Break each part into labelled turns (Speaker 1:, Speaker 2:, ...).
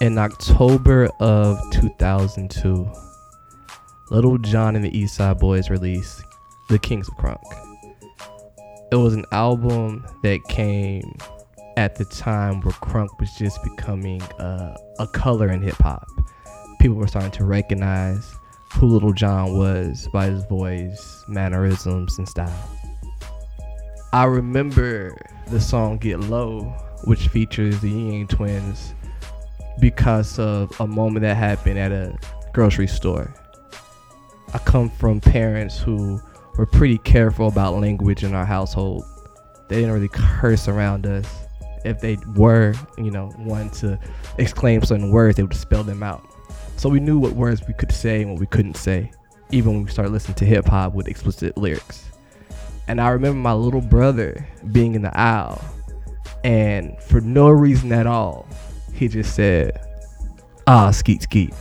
Speaker 1: In October of 2002, Little John and the East Side Boys released The Kings of Crunk. It was an album that came at the time where crunk was just becoming uh, a color in hip hop. People were starting to recognize who Little John was by his voice, mannerisms, and style. I remember the song Get Low, which features the Ying twins, because of a moment that happened at a grocery store. I come from parents who were pretty careful about language in our household. They didn't really curse around us. If they were, you know, one to exclaim certain words, they would spell them out. So we knew what words we could say and what we couldn't say, even when we started listening to hip hop with explicit lyrics. And I remember my little brother being in the aisle, and for no reason at all, he just said, ah, skeet skeet.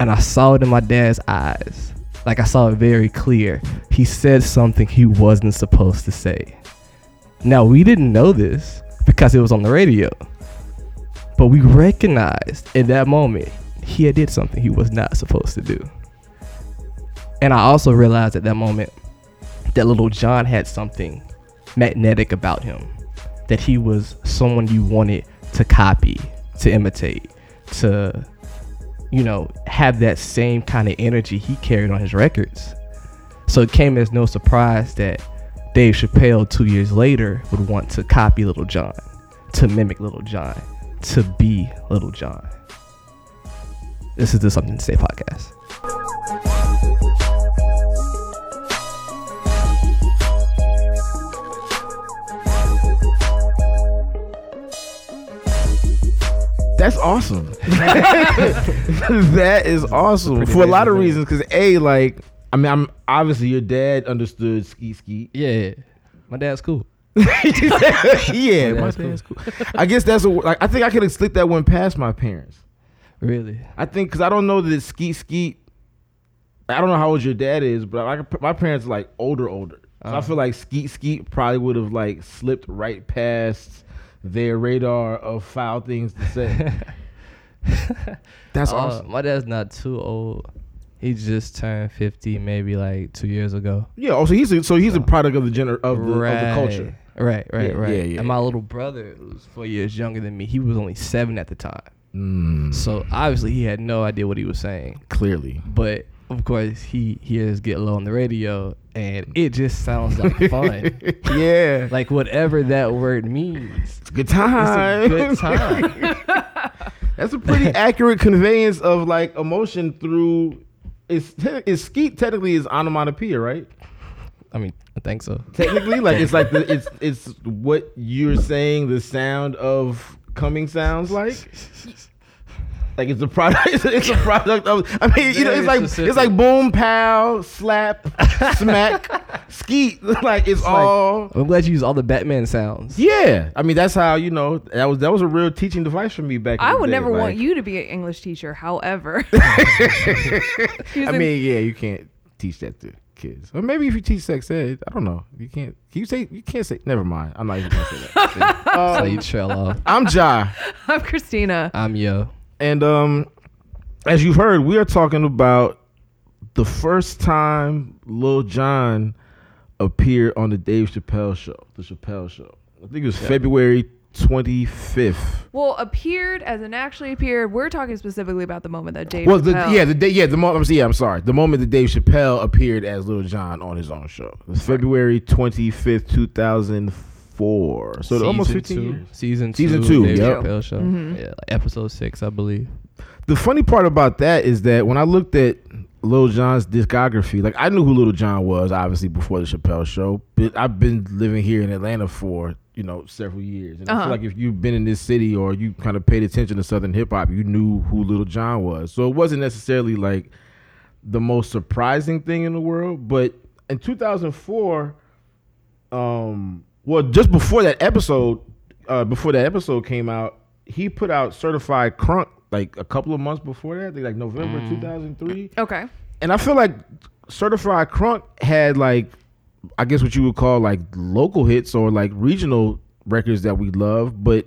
Speaker 1: And I saw it in my dad's eyes. Like I saw it very clear. He said something he wasn't supposed to say. Now, we didn't know this because it was on the radio. But we recognized in that moment he had did something he was not supposed to do. And I also realized at that moment that little John had something magnetic about him. That he was someone you wanted to copy, to imitate, to, you know, have that same kind of energy he carried on his records. So it came as no surprise that Dave Chappelle two years later would want to copy Little John, to mimic Little John, to be Little John. This is the Something to Say podcast.
Speaker 2: That's awesome. that is awesome for a lot of reasons. Because a like, I mean, I'm obviously your dad understood ski ski.
Speaker 1: Yeah, my dad's cool.
Speaker 2: yeah, my
Speaker 1: That's
Speaker 2: dad's cool. I guess that's a, like I think I could have slipped that one past my parents.
Speaker 1: Really?
Speaker 2: I think because I don't know that skeet skeet. I don't know how old your dad is, but like my parents are like older, older. So I
Speaker 1: Uh-huh.
Speaker 2: feel like skeet skeet probably would have like slipped right past their radar of foul things to say. That's
Speaker 1: Uh,
Speaker 2: awesome.
Speaker 1: My dad's not too old. He just turned 50 maybe like two years ago.
Speaker 2: Yeah. Also, he's a, so he's a product of the gener of the, of the culture.
Speaker 1: Right, right,
Speaker 2: Yeah,
Speaker 1: right.
Speaker 2: yeah, yeah.
Speaker 1: And my little brother, who's four years younger than me, he was only seven at the time.
Speaker 2: Mm,
Speaker 1: So obviously he had no idea what he was saying.
Speaker 2: clearly,
Speaker 1: But of course he hears Get Low on the radio and it just sounds like fun.
Speaker 2: yeah,
Speaker 1: like whatever that word means.
Speaker 2: it's a good
Speaker 1: It's
Speaker 2: time.
Speaker 1: a good time.
Speaker 2: That's a pretty accurate conveyance of like emotion through. It's is skeet technically is onomatopoeia, right?
Speaker 1: I mean, I think so.
Speaker 2: Technically, like it's like the it's it's what you're saying. The sound of coming sounds like. Like it's a product. It's a, it's a product of. I mean, you know, it's like
Speaker 1: specific.
Speaker 2: it's like boom, pow, slap, smack, skeet. Like it's,
Speaker 1: It's like-
Speaker 2: all.
Speaker 1: I'm glad you use all the Batman sounds.
Speaker 2: Yeah, I mean that's how you know that was that was a real teaching device for me back. in
Speaker 3: I
Speaker 2: the
Speaker 3: would
Speaker 2: day,
Speaker 3: never want you to be an English teacher. However,
Speaker 2: I
Speaker 3: Using-
Speaker 2: mean, yeah, you can't teach that to kids. Or maybe if you teach sex ed, I don't know. You can't. Can you say? You can't say. Never mind. I'm not even gonna say that.
Speaker 1: So
Speaker 2: Um,
Speaker 1: you trail off.
Speaker 2: I'm Ja,
Speaker 3: I'm Christina.
Speaker 1: I'm yo.
Speaker 2: And um, as you've heard, we are talking about the first time Lil Jon appeared on the Dave Chappelle show, the Chappelle show. I think it was February 25th.
Speaker 3: Well, appeared as in actually appeared. We're talking specifically about the moment that Dave.
Speaker 2: Well, the, yeah, the day, yeah, the moment. Yeah, I'm sorry. The moment that Dave Chappelle appeared as Little John on his own show, it was February 25th, 2004. So almost 15
Speaker 1: two.
Speaker 2: years.
Speaker 1: Season two.
Speaker 2: Season two,
Speaker 1: Dave
Speaker 2: yep.
Speaker 1: Chappelle show.
Speaker 3: Mhm.
Speaker 1: Yeah, like episode six, I believe.
Speaker 2: The funny part about that is that when I looked at Lil Jon's discography, like I knew who Little John was, obviously before the Chappelle show, but I've been living here in Atlanta for you know several years, and I
Speaker 3: Uh-huh.
Speaker 2: feel like if you've been in this city or you kind of paid attention to Southern hip hop, you knew who Little John was. So it wasn't necessarily like the most surprising thing in the world, but in 2004, um, well, just before that episode, uh, before that episode came out, he put out Certified Crunk like a couple of months before that, I think like November 2003.
Speaker 3: Okay.
Speaker 2: And I feel like Certified Crunk had like, I guess what you would call like local hits or like regional records that we love, but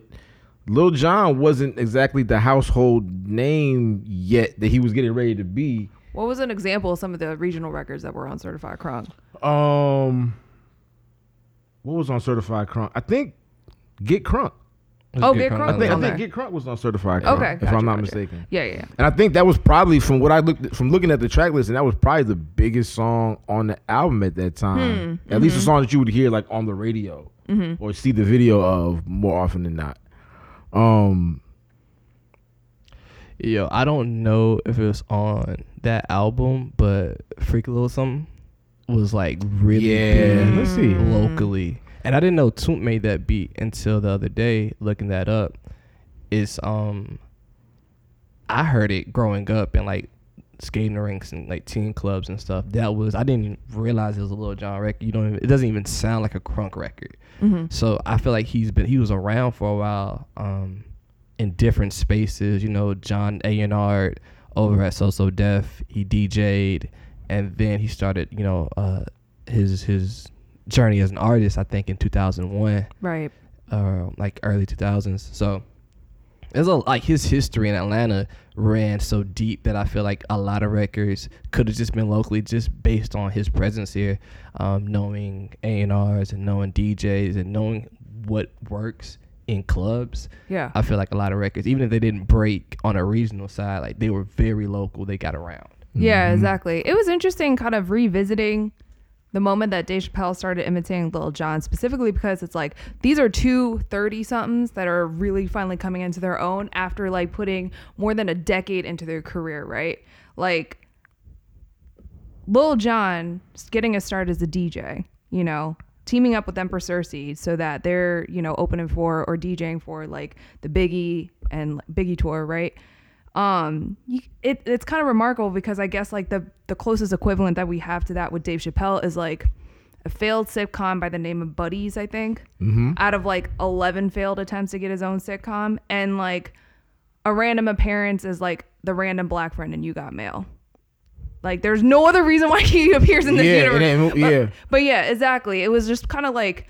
Speaker 2: Lil Jon wasn't exactly the household name yet that he was getting ready to be.
Speaker 3: What was an example of some of the regional records that were on Certified Crunk?
Speaker 2: Um, what was on Certified Crunk? I think Get Crunk.
Speaker 1: It was
Speaker 3: Oh,
Speaker 1: good
Speaker 3: Get
Speaker 1: crunk
Speaker 3: Crunk
Speaker 2: I think I think. Get Crunk was on Certified Crunk.
Speaker 3: Okay,
Speaker 2: if
Speaker 3: gotcha,
Speaker 2: I'm not
Speaker 3: gotcha.
Speaker 2: mistaken.
Speaker 3: Yeah, yeah.
Speaker 2: And I think that was probably from what I looked from looking at the track list, and that was probably the biggest song on the album at that time.
Speaker 3: Hmm,
Speaker 2: At least a
Speaker 3: mm-hmm.
Speaker 2: song that you would hear like on the radio or see the video of more often than not. Um,
Speaker 1: Yo, I don't know if it was on that album, but Freak a Little Something was like really
Speaker 2: yeah,
Speaker 1: big
Speaker 2: let's see.
Speaker 1: locally. And I didn't know Toomp made that beat until the other day looking that up. It's um I heard it growing up and like skating rinks and like teen clubs and stuff. That was I didn't even realize it was a Little John record. You don't even, it doesn't even sound like a crunk record.
Speaker 3: Mm-hmm.
Speaker 1: So I feel like he's been he was around for a while, um, in different spaces. You know, John A and R over at So So Def. He DJ'd, and then he started. You know, uh, his his journey as an artist. I think in 2001,
Speaker 3: Right.
Speaker 1: uh, like early 2000s. So there's a like his history in Atlanta ran so deep that I feel like a lot of records could have just been locally, just based on his presence here, um, knowing A and R's and knowing DJs and knowing what works in clubs.
Speaker 3: Yeah.
Speaker 1: I feel like a lot of records, even if they didn't break on a regional side, like they were very local. They got around.
Speaker 3: Yeah,
Speaker 2: Mm-hmm.
Speaker 3: exactly. It was interesting kind of revisiting the moment that Dave Chappelle started imitating Lil Jon, specifically because it's like these are two 30 somethings that are really finally coming into their own after like putting more than a decade into their career, right? Like Lil Jon getting a start as a DJ, you know, teaming up with Empress Cersei so that they're, you know, opening for or DJing for like the Biggie and Biggie tour, right? Um, you, it, it's kind of remarkable because I guess like the the closest equivalent that we have to that with Dave Chappelle is like a failed sitcom by the name of Buddies, I think, out of like 11 failed attempts to get his own sitcom, and like a random appearance is like the random black friend and You Got Mail. Like, there's no other reason why he appears in this
Speaker 2: Yeah,
Speaker 3: universe.
Speaker 2: it- yeah.
Speaker 3: But, but yeah, exactly. It was just kind of like,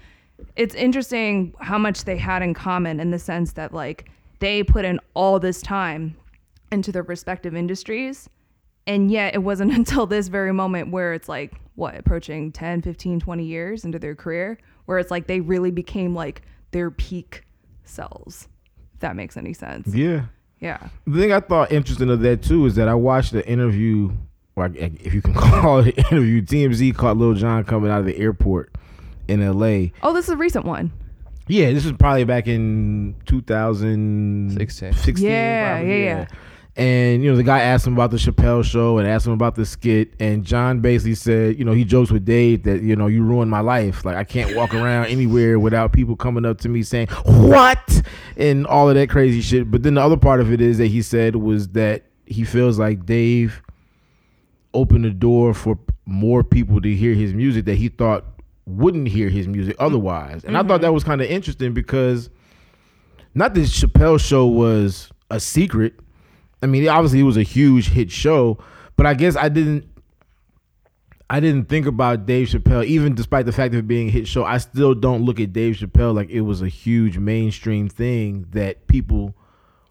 Speaker 3: it's interesting how much they had in common in the sense that like they put in all this time into their respective industries. And yet it wasn't until this very moment where it's like, what, approaching 10, 15, 20 years into their career, where it's like they really became like their peak selves. If that makes any sense.
Speaker 2: yeah.
Speaker 3: Yeah.
Speaker 2: The thing I thought interesting of that too is that I watched the interview, or if you can call it an interview. TMZ caught Lil Jon coming out of the airport in L.A.
Speaker 3: Oh, this is a recent one.
Speaker 2: Yeah, this is probably back in 2016.
Speaker 1: 16.
Speaker 3: Yeah,
Speaker 2: probably,
Speaker 3: yeah, yeah.
Speaker 2: And you know, the guy asked him about the Chappelle show and asked him about the skit, and John basically said, you know, he jokes with Dave that you know you ruined my life. Like I can't walk around anywhere without people coming up to me saying what and all of that crazy shit. But then the other part of it is that he said was that he feels like Dave opened the door for more people to hear his music that he thought wouldn't hear his music otherwise. And I thought that mm-hmm. was kind of interesting because not that Chappelle show was a secret. I mean, obviously it was a huge hit show, but I guess I didn't I didn't think about Dave Chappelle, even despite the fact of it being a hit show, I still don't look at Dave Chappelle like it was a huge mainstream thing that people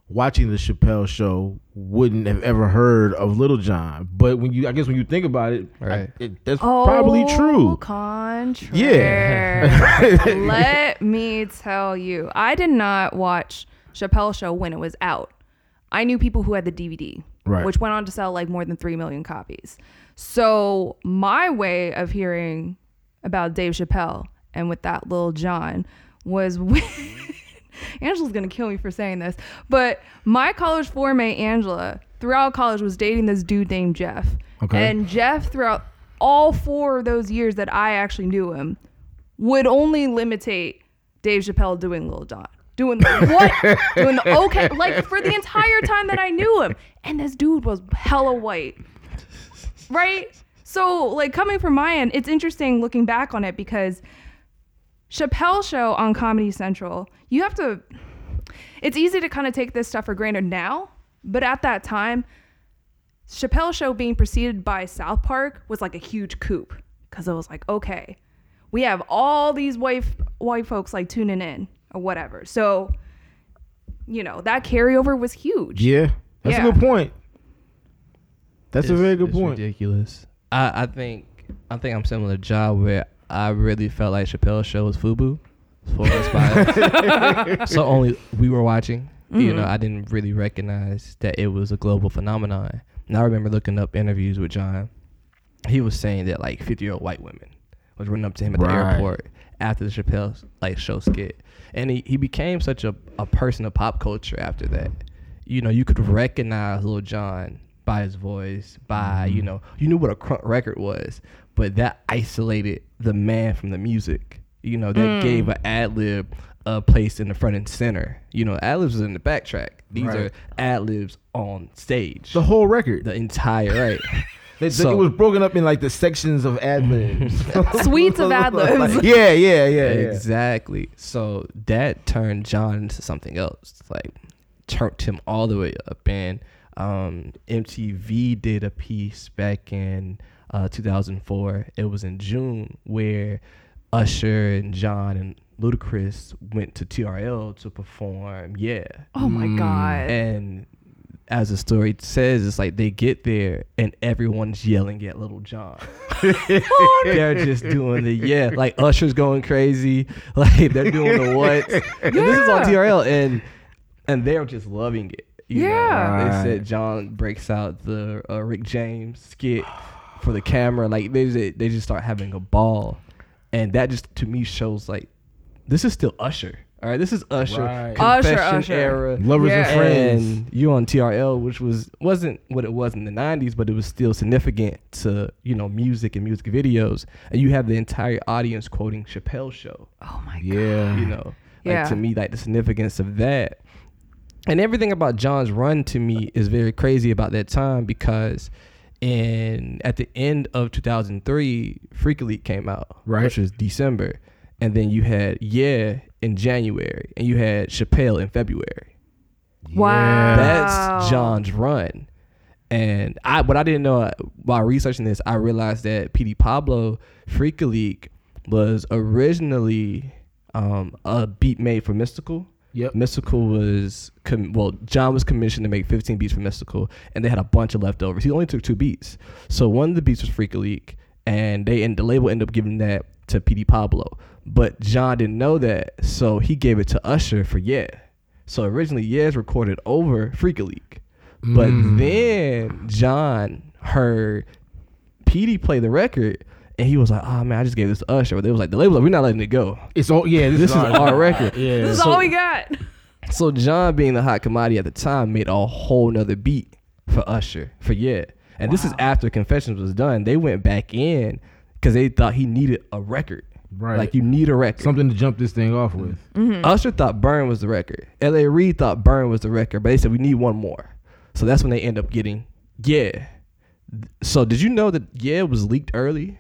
Speaker 2: watching the Chappelle show wouldn't have ever heard of Little John. But when you I guess when you think about it, I- it that's
Speaker 3: Oh,
Speaker 2: probably true.
Speaker 3: Contrary. Yeah. Let me tell you, I did not watch Chappelle Show when it was out. I knew people who had the DVD,
Speaker 2: Right.
Speaker 3: which went on to sell like more than three million copies. So my way of hearing about Dave Chappelle and with that little John was when Angela's gonna kill me for saying this, but my college four mate Angela throughout college was dating this dude named Jeff.
Speaker 2: Okay.
Speaker 3: And Jeff throughout all four of those years that I actually knew him would only limitate Dave Chappelle doing Lil Don. Doing the what? doing the okay. Like for the entire time that I knew him. And this dude was hella white. Right? So like coming from my end, it's interesting looking back on it because Chappelle show on Comedy Central, you have to it's easy to kind of take this stuff for granted now, but at that time, Chappelle show being preceded by South Park was like a huge coup because it was like, okay, we have all these white white folks like tuning in or whatever. So you know, that carryover was huge.
Speaker 2: Yeah, that's
Speaker 3: Yeah.
Speaker 2: a good point. That's a very good
Speaker 1: it's
Speaker 2: point.
Speaker 1: Ridiculous. I, I think I think I'm similar to Job where I really felt like Chappelle's show was FUBU for us by so only we were watching. You mm-hmm.
Speaker 3: know.
Speaker 1: I didn't really recognize that it was a global phenomenon. And I remember looking up interviews with John. He was saying that like 50 year old white women was running up to him at the airport after the Chappelle like show skit, and he, he became such a, a person of pop culture after that. You know, you could recognize Lil Jon by his voice, by you mm-hmm. know, you knew what a crunk record was, but that isolated the man from the music. You know, that mm. gave an ad lib a place in the front and center. You know, ad libs is in the backtrack. These
Speaker 2: Right.
Speaker 1: are ad libs on stage.
Speaker 2: The whole record.
Speaker 1: the entire right.
Speaker 2: They- they-
Speaker 1: So-
Speaker 2: it was broken up in like the sections of ad libs.
Speaker 3: Suites of ad libs.
Speaker 2: Like, yeah, yeah, yeah, yeah.
Speaker 1: Exactly. So that turned John into something else. Like turned him all the way up. And um, MTV did a piece back in uh, 2004. It was in June where Usher and John and Ludacris went to TRL to perform. Yeah.
Speaker 3: Oh my
Speaker 2: Mm.
Speaker 3: god.
Speaker 1: And as the story says, it's like they get there and everyone's yelling at Little John. they're just doing the yeah, like Usher's going crazy, like they're doing the what. And this is on TRL, and and they're just loving it. You know?
Speaker 3: Yeah.
Speaker 1: they said John breaks out the uh, Rick James skit for the camera, like they just, they just start having a ball, and that just to me shows like this is still Usher. All right, this is Usher,
Speaker 2: Right.
Speaker 1: confession
Speaker 3: Usher, Usher.
Speaker 1: era.
Speaker 2: Lovers
Speaker 3: Yeah.
Speaker 2: and friends.
Speaker 1: And you on TRL, which was wasn't what it was in the '90s, but it was still significant to you know music and music videos. And you have the entire audience quoting Chappelle's show.
Speaker 3: oh my god.
Speaker 2: yeah.
Speaker 1: You know, like
Speaker 3: Yeah.
Speaker 1: to me, like the significance of that, and everything about John's run to me is very crazy about that time because. in at the end of 2003, Freek-a-Leek came out,
Speaker 2: Right.
Speaker 1: which was December, and then you had Yeah in January, and you had Chappelle in February.
Speaker 3: Wow.
Speaker 1: That's John's run. And I, what I didn't know uh, while researching this, I realized that Petey Pablo Freek-a-Leek was originally um, a beat made for Mystikal.
Speaker 2: Yep.
Speaker 1: Mystikal was com- well, John was commissioned to make 15 beats for Mystikal, and they had a bunch of leftovers. He only took two beats, so one of the beats was Freek-a-Leek, and they and the label ended up giving that to Petey Pablo. But John didn't know that, so he gave it to Usher for Yeah. So originally, Yeah's recorded over Freek-a-Leek, but
Speaker 2: Mm.
Speaker 1: then John heard PD play the record, and he was like, "Oh man, I just gave this to Usher." But they was like, "The label, like, we're not letting it go."
Speaker 2: It's all yeah. This,
Speaker 1: This is our record.
Speaker 2: Yeah.
Speaker 3: This is
Speaker 1: So-
Speaker 3: all we got.
Speaker 1: So John, being the hot commodity at the time, made a whole nother beat for Usher for yeah. And this is after Confessions was done. They went back in because they thought he needed a record.
Speaker 2: Right.
Speaker 1: Like you need a record.
Speaker 2: Something to jump this thing off with. Mm-hmm. Mm-hmm.
Speaker 1: Usher thought Burn was the record. L.A. Reid thought Burn was the record, but they said we need one more. So that's when they end up getting yeah. So did you know that yeah was leaked early?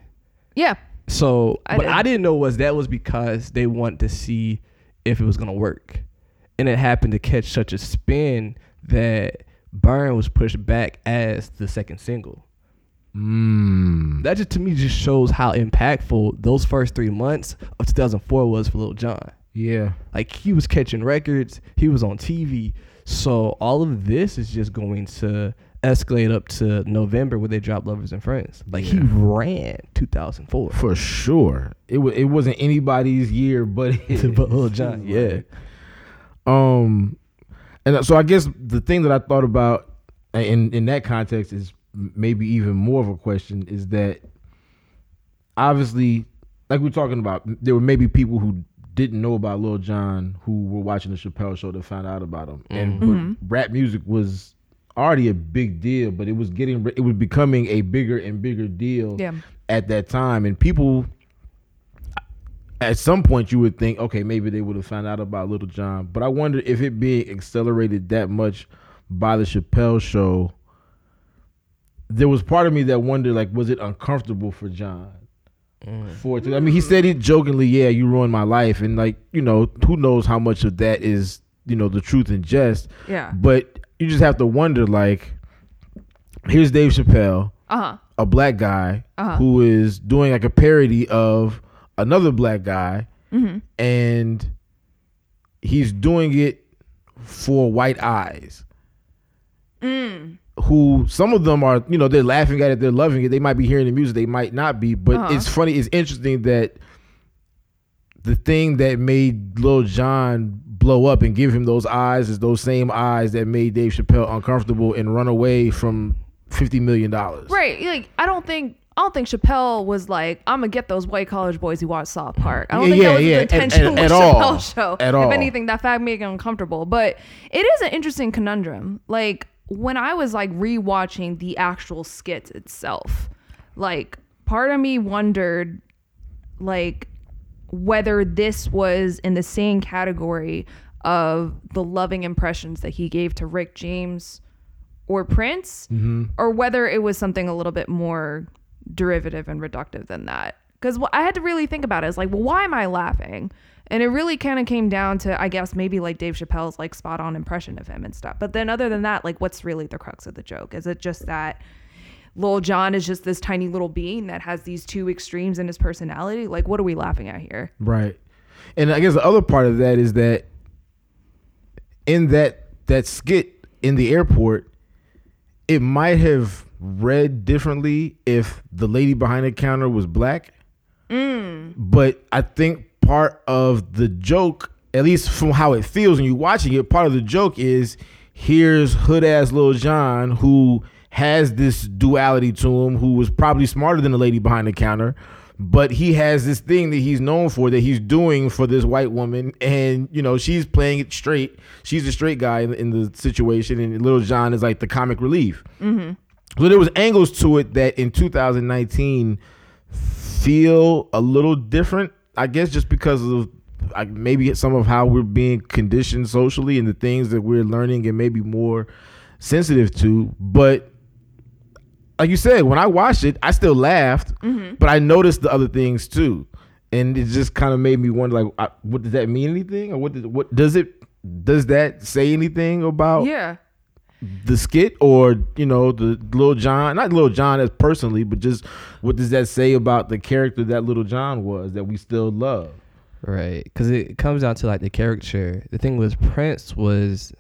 Speaker 3: Yeah.
Speaker 1: So
Speaker 3: I
Speaker 1: what
Speaker 3: did.
Speaker 1: I didn't know was that was because they wanted to see if it was gonna work, and it happened to catch such a spin that Burn was pushed back as the second single.
Speaker 2: Mm.
Speaker 1: That just to me just shows how impactful those first three months of 2004 was for Lil Jon.
Speaker 2: Yeah.
Speaker 1: Like he was catching records, he was on TV. So all of this is just going to escalate up to November where they drop Lovers and Friends. Like he ran 2004.
Speaker 2: For sure. It was it wasn't anybody's year but his.
Speaker 1: But Lil Jon, yeah.
Speaker 2: Um and so I guess the thing that I thought about in in that context is maybe even more of a question is that obviously like we are talking about there were maybe people who didn't know about Lil Jon who were watching the Chappelle show to find out about him and
Speaker 3: Mhm.
Speaker 2: but rap music was already a big deal but it was getting it was becoming a bigger and bigger deal
Speaker 3: Yeah.
Speaker 2: at that time and people at some point you would think okay maybe they would have found out about little john but i wonder if it being accelerated that much by the chappelle show there was part of me that wondered like was it uncomfortable for john for it to, i mean he said it jokingly yeah you ruined my life and like you know who knows how much of that is you know the truth and jest
Speaker 3: Yeah.
Speaker 2: but you just have to wonder like here's dave chappelle
Speaker 3: Uh huh.
Speaker 2: a black guy
Speaker 3: Uh-huh.
Speaker 2: who is doing like a parody of another black guy
Speaker 3: Mm-hmm.
Speaker 2: and he's doing it for white eyes. Who some of them are, you know, they're laughing at it, they're loving it. They might be hearing the music, they might not be. But
Speaker 3: Uh-huh.
Speaker 2: it's funny, it's interesting that the thing that made Lil Jon blow up and give him those eyes is those same eyes that made Dave Chappelle uncomfortable and run away from fifty million dollars.
Speaker 3: Right. Like I don't think I don't think Chappelle was like, I'm gonna get those white college boys who watch South Park. I don't
Speaker 2: Yeah,
Speaker 3: think
Speaker 2: yeah,
Speaker 3: that was
Speaker 2: yeah,
Speaker 3: the
Speaker 2: at-
Speaker 3: intention
Speaker 2: at- at
Speaker 3: Chappelle's
Speaker 2: all.
Speaker 3: show.
Speaker 2: At
Speaker 3: if
Speaker 2: all.
Speaker 3: anything, that fact made it uncomfortable. But it is an interesting conundrum. Like when I was like rewatching the actual skit itself, like part of me wondered like whether this was in the same category of the loving impressions that he gave to Rick James or Prince, mm-hmm. or whether it was something a little bit more derivative and reductive than that. Because I had to really think about it. It's like, well, why am I laughing? And it really kind of came down to, I guess, maybe like Dave Chappelle's like spot on impression of him and stuff. But then, other than that, like, what's really the crux of the joke? Is it just that Lil Jon is just this tiny little being that has these two extremes in his personality? Like, what are we laughing at here?
Speaker 2: Right. And I guess the other part of that is that in that that skit in the airport, it might have read differently if the lady behind the counter was black. Mm. But I think part of the joke, at least from how it feels when you're watching it, part of the joke is here's hood ass Lil Jon who has this duality to him, who was probably smarter than the lady behind the counter, but he has this thing that he's known for that he's doing for this white woman, and you know she's playing it straight. She's a straight guy in, in the situation, and Lil Jon is like the comic relief. Mm-hmm. So there was angles to it that in 2019 feel a little different. I guess just because of like maybe some of how we're being conditioned socially and the things that we're learning and maybe more sensitive to. But like you said, when I watched it, I still laughed, mm-hmm. but I noticed the other things too, and it just kind of made me wonder, like, I, what does that mean? Anything, or what? Does, what does it? Does that say anything about
Speaker 3: Yeah.
Speaker 2: The skit or you know the little John, not little John as personally, but just what does that say about the character that little John was that we still love?
Speaker 1: Right, because it comes down to like the caricature. The thing was, Prince was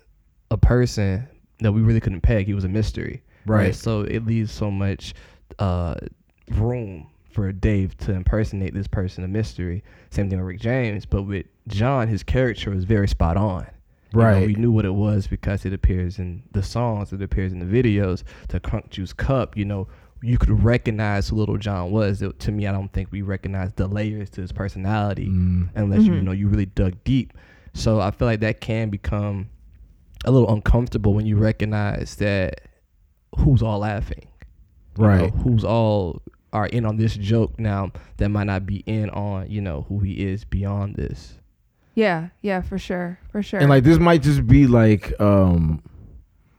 Speaker 1: a person that we really couldn't peg. He was a mystery,
Speaker 2: Right.
Speaker 1: So it leaves so much uh, room for Dave to impersonate this person, a mystery. Same thing with Rick James, but with John, his character was very spot on. You know,
Speaker 2: Right.
Speaker 1: we knew what it was because it appears in the songs, it appears in the videos. The Crunk Juice Cup, you know, you could recognize who Little John was. It- to me, I don't think we recognize the layers to his personality mm. unless you mm-hmm. know you really dug deep. So I feel like that can become a little uncomfortable when you recognize that who's all laughing, you know,
Speaker 2: Right.
Speaker 1: who's all are in on this joke now that might not be in on you know who he is beyond this.
Speaker 3: Yeah. Yeah. For sure. For sure.
Speaker 2: And like this might just be like um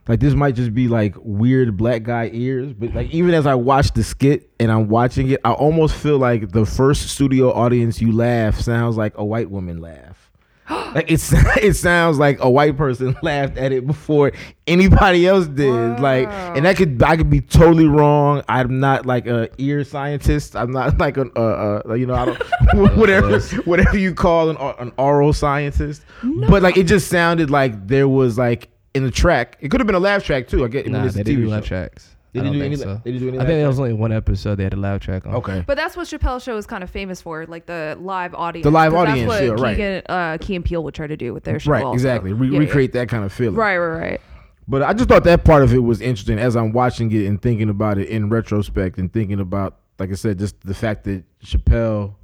Speaker 2: like this might just be like weird black guy ears, but like even as I watch the skit and I'm watching it, I almost feel like the first studio audience you laugh sounds like a white woman laugh. like it's it sounds like a white person laughed at it before anybody else did. Like and that could I could be totally wrong. I'm not like a ear scientist. I'm not like an uh, uh you know I don't whatever whatever you call an an oral scientist. But like it just sounded like there was like in the track. It could have been a laugh track too. I get
Speaker 1: Nah,
Speaker 2: it's
Speaker 1: they
Speaker 2: a
Speaker 1: didn't
Speaker 2: TV
Speaker 1: do laugh tracks.
Speaker 2: They
Speaker 1: I
Speaker 2: didn't
Speaker 1: don't
Speaker 2: any.
Speaker 1: think so.
Speaker 2: They didn't do any.
Speaker 1: I
Speaker 2: laugh
Speaker 1: think there was only one episode they had a live track on.
Speaker 2: okay.
Speaker 3: But that's what Chappelle's show is kind of famous for, like the live audience.
Speaker 2: The live audience,
Speaker 3: that's
Speaker 2: yeah,
Speaker 3: what
Speaker 2: right.
Speaker 3: Keegan, uh, Key and Peele would try to do with their show.
Speaker 2: Right,
Speaker 3: also.
Speaker 2: exactly. Re-
Speaker 3: Yeah, yeah.
Speaker 2: recreate that kind of feeling.
Speaker 3: Right, right, right.
Speaker 2: But I just thought that part of it was interesting as I'm watching it and thinking about it in retrospect and thinking about, like I said, just the fact that Chappelle,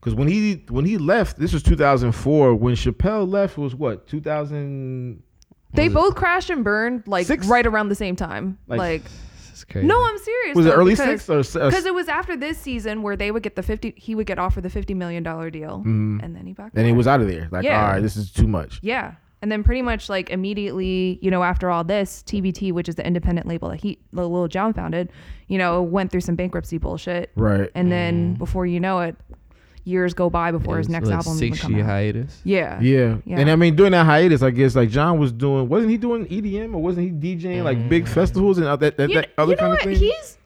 Speaker 2: because when he when he left, this was 2004. When Chappelle left was what 2000.
Speaker 3: They
Speaker 2: was it-
Speaker 3: both crashed and burned like
Speaker 2: Six?
Speaker 3: right around the same time.
Speaker 2: Like,
Speaker 3: Like,
Speaker 1: It's crazy.
Speaker 3: no, I'm serious.
Speaker 2: Was it early
Speaker 3: because-
Speaker 2: six or uh,
Speaker 3: Because it was after this season where they would get the fifty. He would get offered the fifty million dollar deal,
Speaker 2: Mhm.
Speaker 3: and then he backed.
Speaker 2: and he was out of there. Like,
Speaker 3: Yeah.
Speaker 2: all right, this is too much.
Speaker 3: Yeah. And then pretty much like immediately, you know, after all this, TBT, which is the independent label that he, the Lil Jon founded, you know, went through some bankruptcy bullshit.
Speaker 2: Right.
Speaker 3: And then before you know it, years go by before his
Speaker 1: It's
Speaker 3: next
Speaker 1: like
Speaker 3: album even
Speaker 1: six
Speaker 3: come
Speaker 1: year
Speaker 3: out.
Speaker 1: hiatus.
Speaker 3: Yeah.
Speaker 2: Yeah.
Speaker 3: Yeah.
Speaker 2: And I mean, during that hiatus, I guess like John was doing, wasn't he doing EDM or wasn't he DJing like big mm. festivals and all that, that,
Speaker 3: You,
Speaker 2: that other
Speaker 3: you know
Speaker 2: kind
Speaker 3: what?
Speaker 2: of thing?
Speaker 3: He's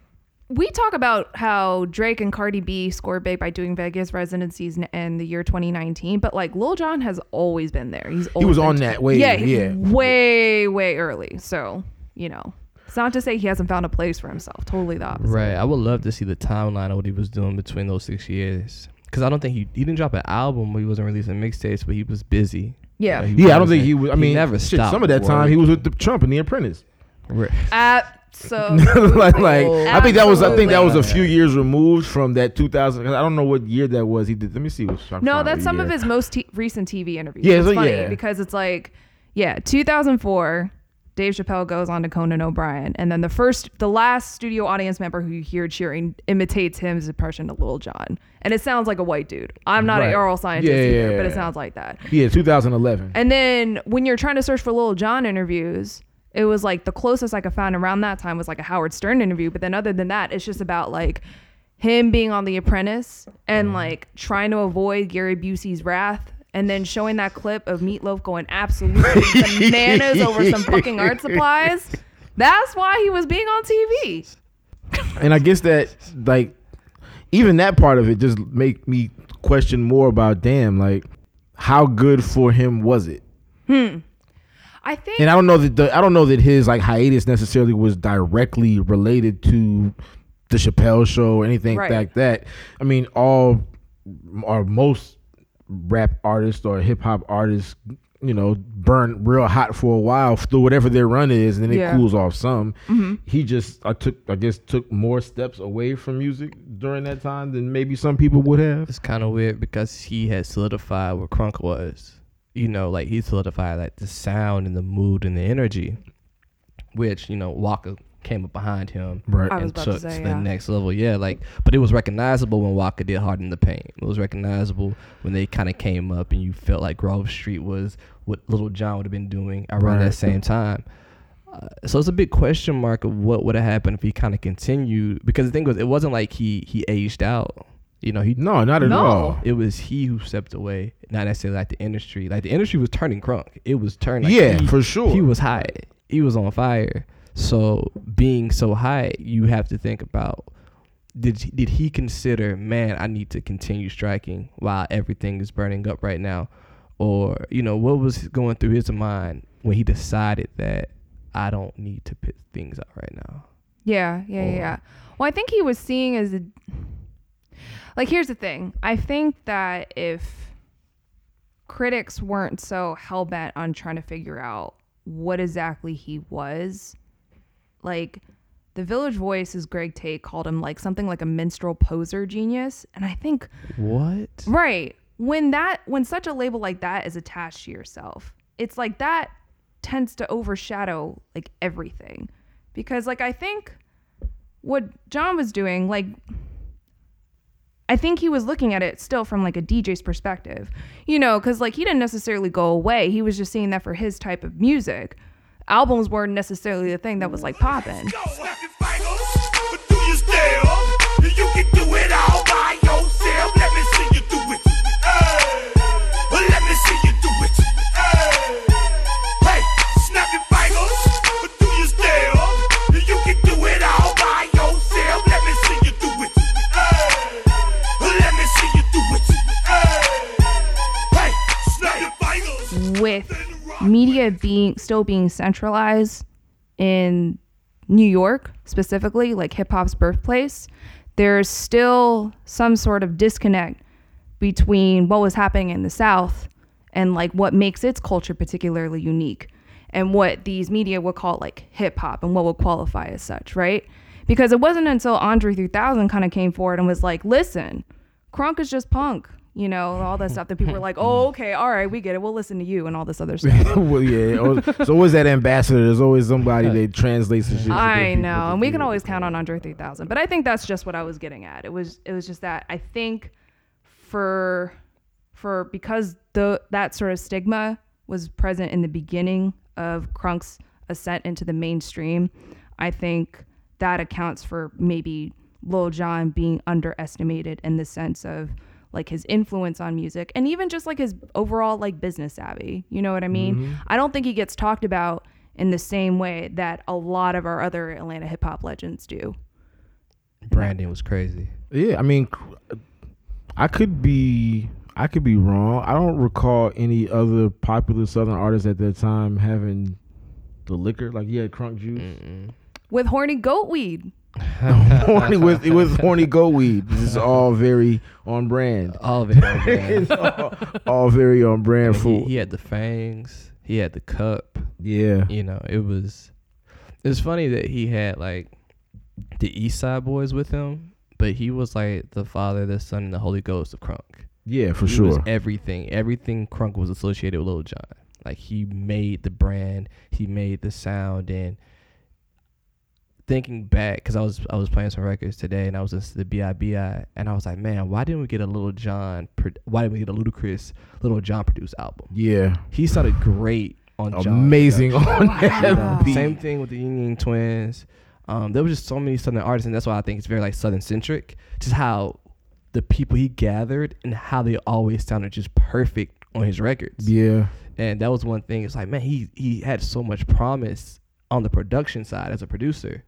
Speaker 3: we talk about how Drake and Cardi B scored big by doing Vegas residencies in, in the year 2019, but like Lil Jon has always been there. He's always
Speaker 2: was
Speaker 3: been
Speaker 2: on
Speaker 3: t-
Speaker 2: that way,
Speaker 3: yeah, he's
Speaker 2: yeah.
Speaker 3: way way early. So you know, it's not to say he hasn't found a place for himself. Totally the opposite.
Speaker 1: Right. I would love to see the timeline of what he was doing between those six years. Because I don't think he he didn't drop an album. Where he wasn't releasing mixtapes, but he was busy.
Speaker 3: Yeah.
Speaker 1: You know,
Speaker 2: Yeah, I don't think he was. I mean,
Speaker 1: never
Speaker 2: shit,
Speaker 1: stopped.
Speaker 2: some of that time he was with the Trump and The Apprentice.
Speaker 1: Right.
Speaker 3: At so
Speaker 2: like, like I think that was. I think that was a few years removed from that 2000. I don't know what year that was. He did. Let me see. What, I'm
Speaker 3: No, that's
Speaker 2: the
Speaker 3: some of his most t- recent TV interviews.
Speaker 2: Yeah,
Speaker 3: it's
Speaker 2: so-
Speaker 3: funny
Speaker 2: yeah.
Speaker 3: because it's like, yeah, 2004. Dave Chappelle goes on to Conan O'Brien, and then the first, the last studio audience member who you hear cheering imitates his impression of Little John, and it sounds like a white dude. I'm not
Speaker 2: Right.
Speaker 3: an oral scientist
Speaker 2: Yeah,
Speaker 3: either,
Speaker 2: yeah,
Speaker 3: but it sounds like that.
Speaker 2: Yeah, 2011.
Speaker 3: And then when you're trying to search for Little John interviews, it was like the closest I could find around that time was like a Howard Stern interview. But then other than that, it's just about like him being on The Apprentice and mm-hmm. like trying to avoid Gary Busey's wrath. And then showing that clip of Meatloaf going absolutely bananas over some fucking art supplies. That's why he was being on TV.
Speaker 2: and I guess that like even that part of it just make me question more about damn like how good for him was it? Hmm.
Speaker 3: I think
Speaker 2: And I don't know that the I don't know that his like hiatus necessarily was directly related to the Chappelle show or anything
Speaker 3: Right.
Speaker 2: like that. I mean, all or most rap artist or hip hop artist, you know, burn real hot for a while through whatever their run is, and then it cools off some. Mm-hmm. He just I took I guess took more steps away from music during that time than maybe some people would have.
Speaker 1: It's kind of weird because he had solidified what Crunk was. You know, like he solidified like the sound and the mood and the energy, which you know Waka came up behind him
Speaker 2: Right.
Speaker 1: And
Speaker 3: about to
Speaker 1: took
Speaker 3: say,
Speaker 1: to the
Speaker 3: yeah.
Speaker 1: next level. Yeah, like, but it was recognizable when Waka did "Hard in the Paint. It was recognizable when they kind of came up, and you felt like Grove Street was what Little John would have been doing around
Speaker 2: Right.
Speaker 1: that same time. Uh, so it's a big question mark of what would have happened if he kind of continued. Because the thing was, it wasn't like he he aged out. You know, he
Speaker 2: No, not at
Speaker 3: No.
Speaker 2: all.
Speaker 1: it was he who stepped away, not necessarily like the industry. Like the industry was turning crunk. It was turning. Like
Speaker 2: yeah,
Speaker 1: he,
Speaker 2: for sure.
Speaker 1: he was high. He was on fire. So being so high, you have to think about did did he consider, man, I need to continue striking while everything is burning up right now, or you know what was going through his mind when he decided that I don't need to put things out right now.
Speaker 3: Yeah, yeah,
Speaker 1: Or-
Speaker 3: yeah. Well, I think he was seeing as a like here's the thing. I think that if critics weren't so hell bent on trying to figure out what exactly he was, like the Village Voice, as Greg Tate called him, like something like a minstrel poser genius, and I think
Speaker 1: What?
Speaker 3: Right. When that when such a label like that is attached to yourself, it's like that tends to overshadow like everything. Because like I think what John was doing, like I think he was looking at it still from like a DJ's perspective. You know, cuz like he didn't necessarily go away. He was just seeing that for his type of music. Albums weren't necessarily the thing that was like popping.
Speaker 4: Go, snap your fingers, but do you still? You can do it all by yourself. Let me see you do it. Hey, let me see you do it. Hey, hey, snap your fingers, but do you still? You can do it all by yourself. Let me see you do it. Hey, let me see you do it. Hey, hey, snap your fingers.
Speaker 3: with media being still being centralized in New York specifically, like hip hop's birthplace, there's still some sort of disconnect between what was happening in the South and like what makes its culture particularly unique and what these media would call like hip hop and what would qualify as such, right? Because it wasn't until Andre 3000 kind of came forward and was like, listen, crunk is just punk, you know, all that stuff that people were like, oh, okay, all right, we get it. We'll listen to you and all this other stuff.
Speaker 2: well, yeah. oh, So what's that ambassador? There's always somebody that translates the shit.
Speaker 3: I
Speaker 2: people
Speaker 3: know, and we can always count on Andre 3000. But I think that's just what I was getting at. It was it was just that I think for for because the that sort of stigma was present in the beginning of Crunk's ascent into the mainstream, I think that accounts for maybe Lil Jon being underestimated in the sense of like his influence on music and even just like his overall like business savvy. You know what I mean? Mm-hmm. I don't think he gets talked about in the same way that a lot of our other Atlanta hip hop legends do.
Speaker 1: Brandon was crazy.
Speaker 2: Yeah, I mean, I could be I could be wrong. I don't recall any other popular Southern artists at that time having the liquor. Like you had Crunk Juice,
Speaker 1: Mm-mm.
Speaker 3: With horny goat weed.
Speaker 2: horny with with horny go weed. This is all very on brand.
Speaker 1: All of it. on brand.
Speaker 2: all, all very on brand
Speaker 1: he,
Speaker 2: food.
Speaker 1: he had the fangs. He had the cup.
Speaker 2: Yeah,
Speaker 1: You know, it was. it's funny that he had like the East Side Boys with him, but he was like the Father, the Son, and the Holy Ghost of Crunk.
Speaker 2: yeah, for
Speaker 1: He was
Speaker 2: sure.
Speaker 1: everything. Everything Crunk was associated with Lil Jon. Like he made the brand, he made the sound, and thinking back, because I was I was playing some records today, and I was listening to the B.I.B.I. and I was like, man, why didn't we get a Little John? Why didn't we get a Ludacris Little John produced album?
Speaker 2: Yeah,
Speaker 1: He sounded great on
Speaker 2: amazing
Speaker 1: production.
Speaker 2: on that
Speaker 1: You know,
Speaker 3: Wow.
Speaker 2: beat.
Speaker 1: Same thing with the Ying Yang Twins. Um, there was just so many Southern artists, and that's why I think it's very like Southern centric. Just how the people he gathered and how they always sounded just perfect on his records.
Speaker 2: Yeah,
Speaker 1: And that was one thing. It's like, man, he he had so much promise on the production side as a producer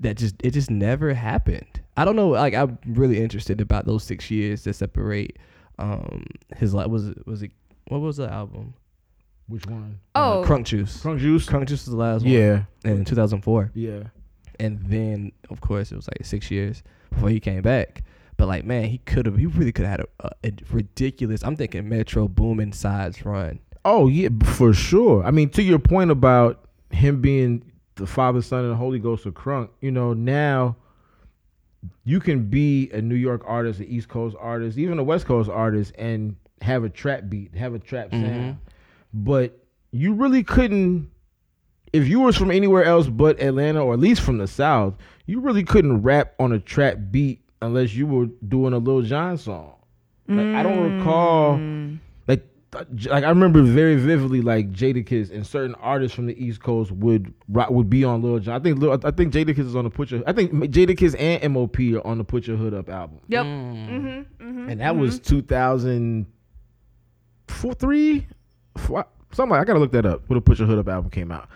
Speaker 1: that just it just never happened. I don't know. Like I'm really interested about those six years that separate um his life. Was it was it what was the album?
Speaker 2: which one?
Speaker 1: Uh,
Speaker 3: Oh,
Speaker 1: Crunk Juice.
Speaker 2: Crunk Juice.
Speaker 1: Crunk Juice was the last one.
Speaker 2: Yeah,
Speaker 1: in 2004.
Speaker 2: yeah.
Speaker 1: and then of course it was like six years before he came back. But like, man, he could have, he really could have had a, a, a ridiculous. I'm thinking Metro Boomin sides run.
Speaker 2: Oh yeah, for sure. I mean, to your point about him being the Father, Son, and the Holy Ghost of Crunk, you know, now you can be a New York artist, an East Coast artist, even a West Coast artist, and have a trap beat, have a trap
Speaker 1: Mhm.
Speaker 2: sound. But you really couldn't, if you was from anywhere else but Atlanta, or at least from the South, you really couldn't rap on a trap beat unless you were doing a Lil Jon song. Like, I don't recall
Speaker 3: Mm.
Speaker 2: Like I remember very vividly like Jadakiss and certain artists from the East Coast would would be on Lil Jon. I think Lil, I think Jadakiss is on the Put Your I think Jadakiss and MOP are on the Put Your Hood Up album.
Speaker 3: Yep.
Speaker 1: Mm.
Speaker 3: Mm-hmm, mm-hmm,
Speaker 2: And that was 2004 3 four, something like I got to look that up when the Put Your Hood Up album came out.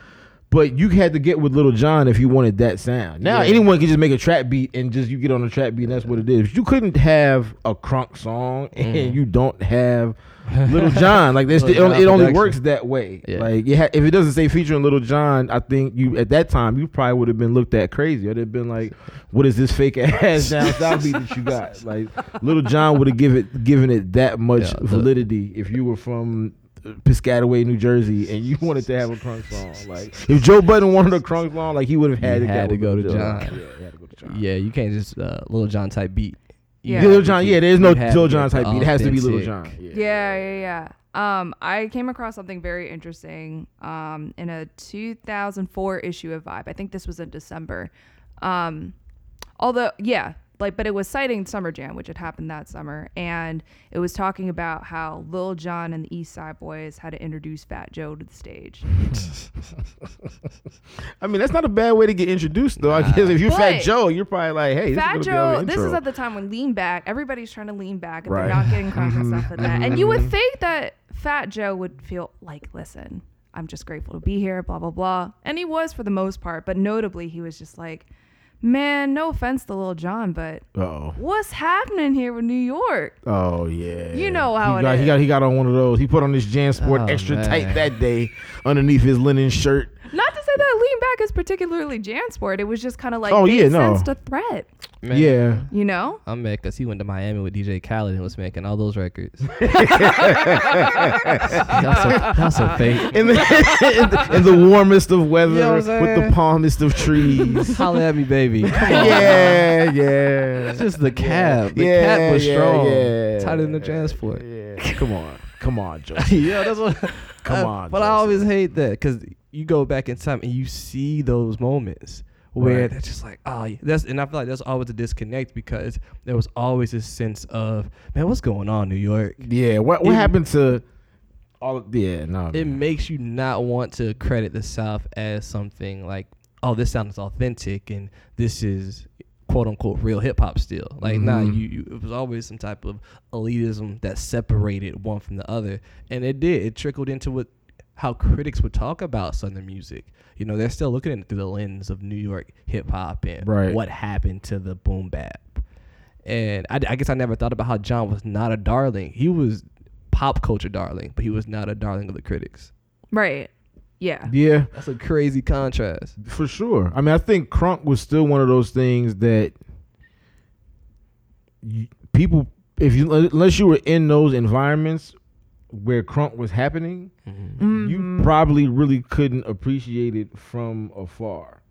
Speaker 2: But you had to get with Little John if you wanted that sound. Now
Speaker 1: Yeah.
Speaker 2: anyone can just make a trap beat and just you get on a trap beat and that's what it is. You couldn't have a crunk song and
Speaker 1: Mm.
Speaker 2: you don't have Little John. Like this, it, only, it only
Speaker 1: production.
Speaker 2: works that way.
Speaker 1: Yeah.
Speaker 2: Like it ha- if it doesn't say featuring Little John, I think you at that time you probably would have been looked at crazy. Or they'd been like, "What is this fake ass down south beat that you got?" Like Little John would have given it given it that much
Speaker 1: Yeah,
Speaker 2: validity if you were from. Piscataway, New Jersey, and you wanted to have a crunk song. Like if Joe Budden wanted a crunk song, like he would have had,
Speaker 1: He
Speaker 2: to,
Speaker 1: had
Speaker 2: go
Speaker 1: to go to
Speaker 2: Lil
Speaker 1: Jon.
Speaker 2: Yeah, had to go to John.
Speaker 1: Yeah, you can't just uh, Little John type beat. You
Speaker 3: Yeah.
Speaker 2: Little John, yeah, there's no
Speaker 1: you have
Speaker 2: Lil
Speaker 1: to
Speaker 2: John type beat. It has to be Little
Speaker 1: John.
Speaker 3: Yeah,
Speaker 2: John.
Speaker 3: yeah, yeah. Um, I came across something very interesting um, in a 2004 issue of Vibe. I think this was in December. Um, although, yeah, like, but it was citing Summer Jam, which had happened that summer, and it was talking about how Lil Jon and the East Side Boys had to introduce Fat Joe to the stage.
Speaker 2: I mean, that's not a bad way to get introduced, though. I guess if you're Fat Joe, you're probably like, hey, this
Speaker 3: Fat
Speaker 2: is gonna be on
Speaker 3: Joe, this is at the time when lean back, everybody's trying to lean back and
Speaker 2: Right.
Speaker 3: they're not getting crunk and stuff like that. And you would mm-hmm. think that Fat Joe would feel like, listen, I'm just grateful to be here, blah, blah, blah. And he was for the most part, but notably, he was just like, man, no offense to Lil Jon, but
Speaker 2: Oh,
Speaker 3: what's happening here with New York?
Speaker 2: oh yeah.
Speaker 3: You know how
Speaker 2: he
Speaker 3: it
Speaker 2: got, He got he got on one of those. He put on his JanSport
Speaker 1: Oh,
Speaker 2: extra
Speaker 1: man.
Speaker 2: tight that day underneath his linen shirt.
Speaker 3: Not to say that lean back is particularly Jansport. It was just kind of like,
Speaker 2: Oh,
Speaker 3: made
Speaker 2: yeah, no.
Speaker 3: sense to threat,
Speaker 1: Man,
Speaker 2: Yeah.
Speaker 3: you know?
Speaker 1: I'm mad because he went to Miami with DJ Khaled and was making all those records. y'all, so, y'all fake.
Speaker 2: In the, in the in the warmest of weather,
Speaker 1: You know
Speaker 2: with the
Speaker 1: saying?
Speaker 2: palmest of trees.
Speaker 1: Holla at me, baby.
Speaker 2: Yeah, yeah.
Speaker 1: It's just the cap. The
Speaker 2: Yeah,
Speaker 1: cap was
Speaker 2: yeah,
Speaker 1: strong.
Speaker 2: yeah.
Speaker 1: Tighter than the Jansport.
Speaker 2: Yeah. Come on, come on, Joe.
Speaker 1: yeah, that's what.
Speaker 2: Come on,
Speaker 1: But I always hate that because you go back in time and you see those moments where
Speaker 2: Right.
Speaker 1: they're just like, oh, yeah. that's and I feel like that's always a disconnect because there was always this sense of, man, what's going on, New York?
Speaker 2: Yeah, what what
Speaker 1: It-
Speaker 2: happened to all? Of, yeah, no.
Speaker 1: It makes you not want to credit the South as something like, oh, this sound is authentic and this is quote unquote real hip hop still. Like, nah,
Speaker 2: Mhm.
Speaker 1: you, you it was always some type of elitism that separated one from the other, and it did. It trickled into what how critics would talk about Southern music. You know, they're still looking at it through the lens of New York hip hop and
Speaker 2: Right.
Speaker 1: what happened to the boom bap. And I, I guess I never thought about how John was not a darling. He was pop culture darling, but he was not a darling of the critics.
Speaker 3: Right. Yeah.
Speaker 2: Yeah,
Speaker 1: That's a crazy contrast.
Speaker 2: for sure. I mean, I think Crunk was still one of those things that you, people, if you unless you were in those environments where Crunk was happening,
Speaker 1: Mm-hmm.
Speaker 2: you probably really couldn't appreciate it from afar.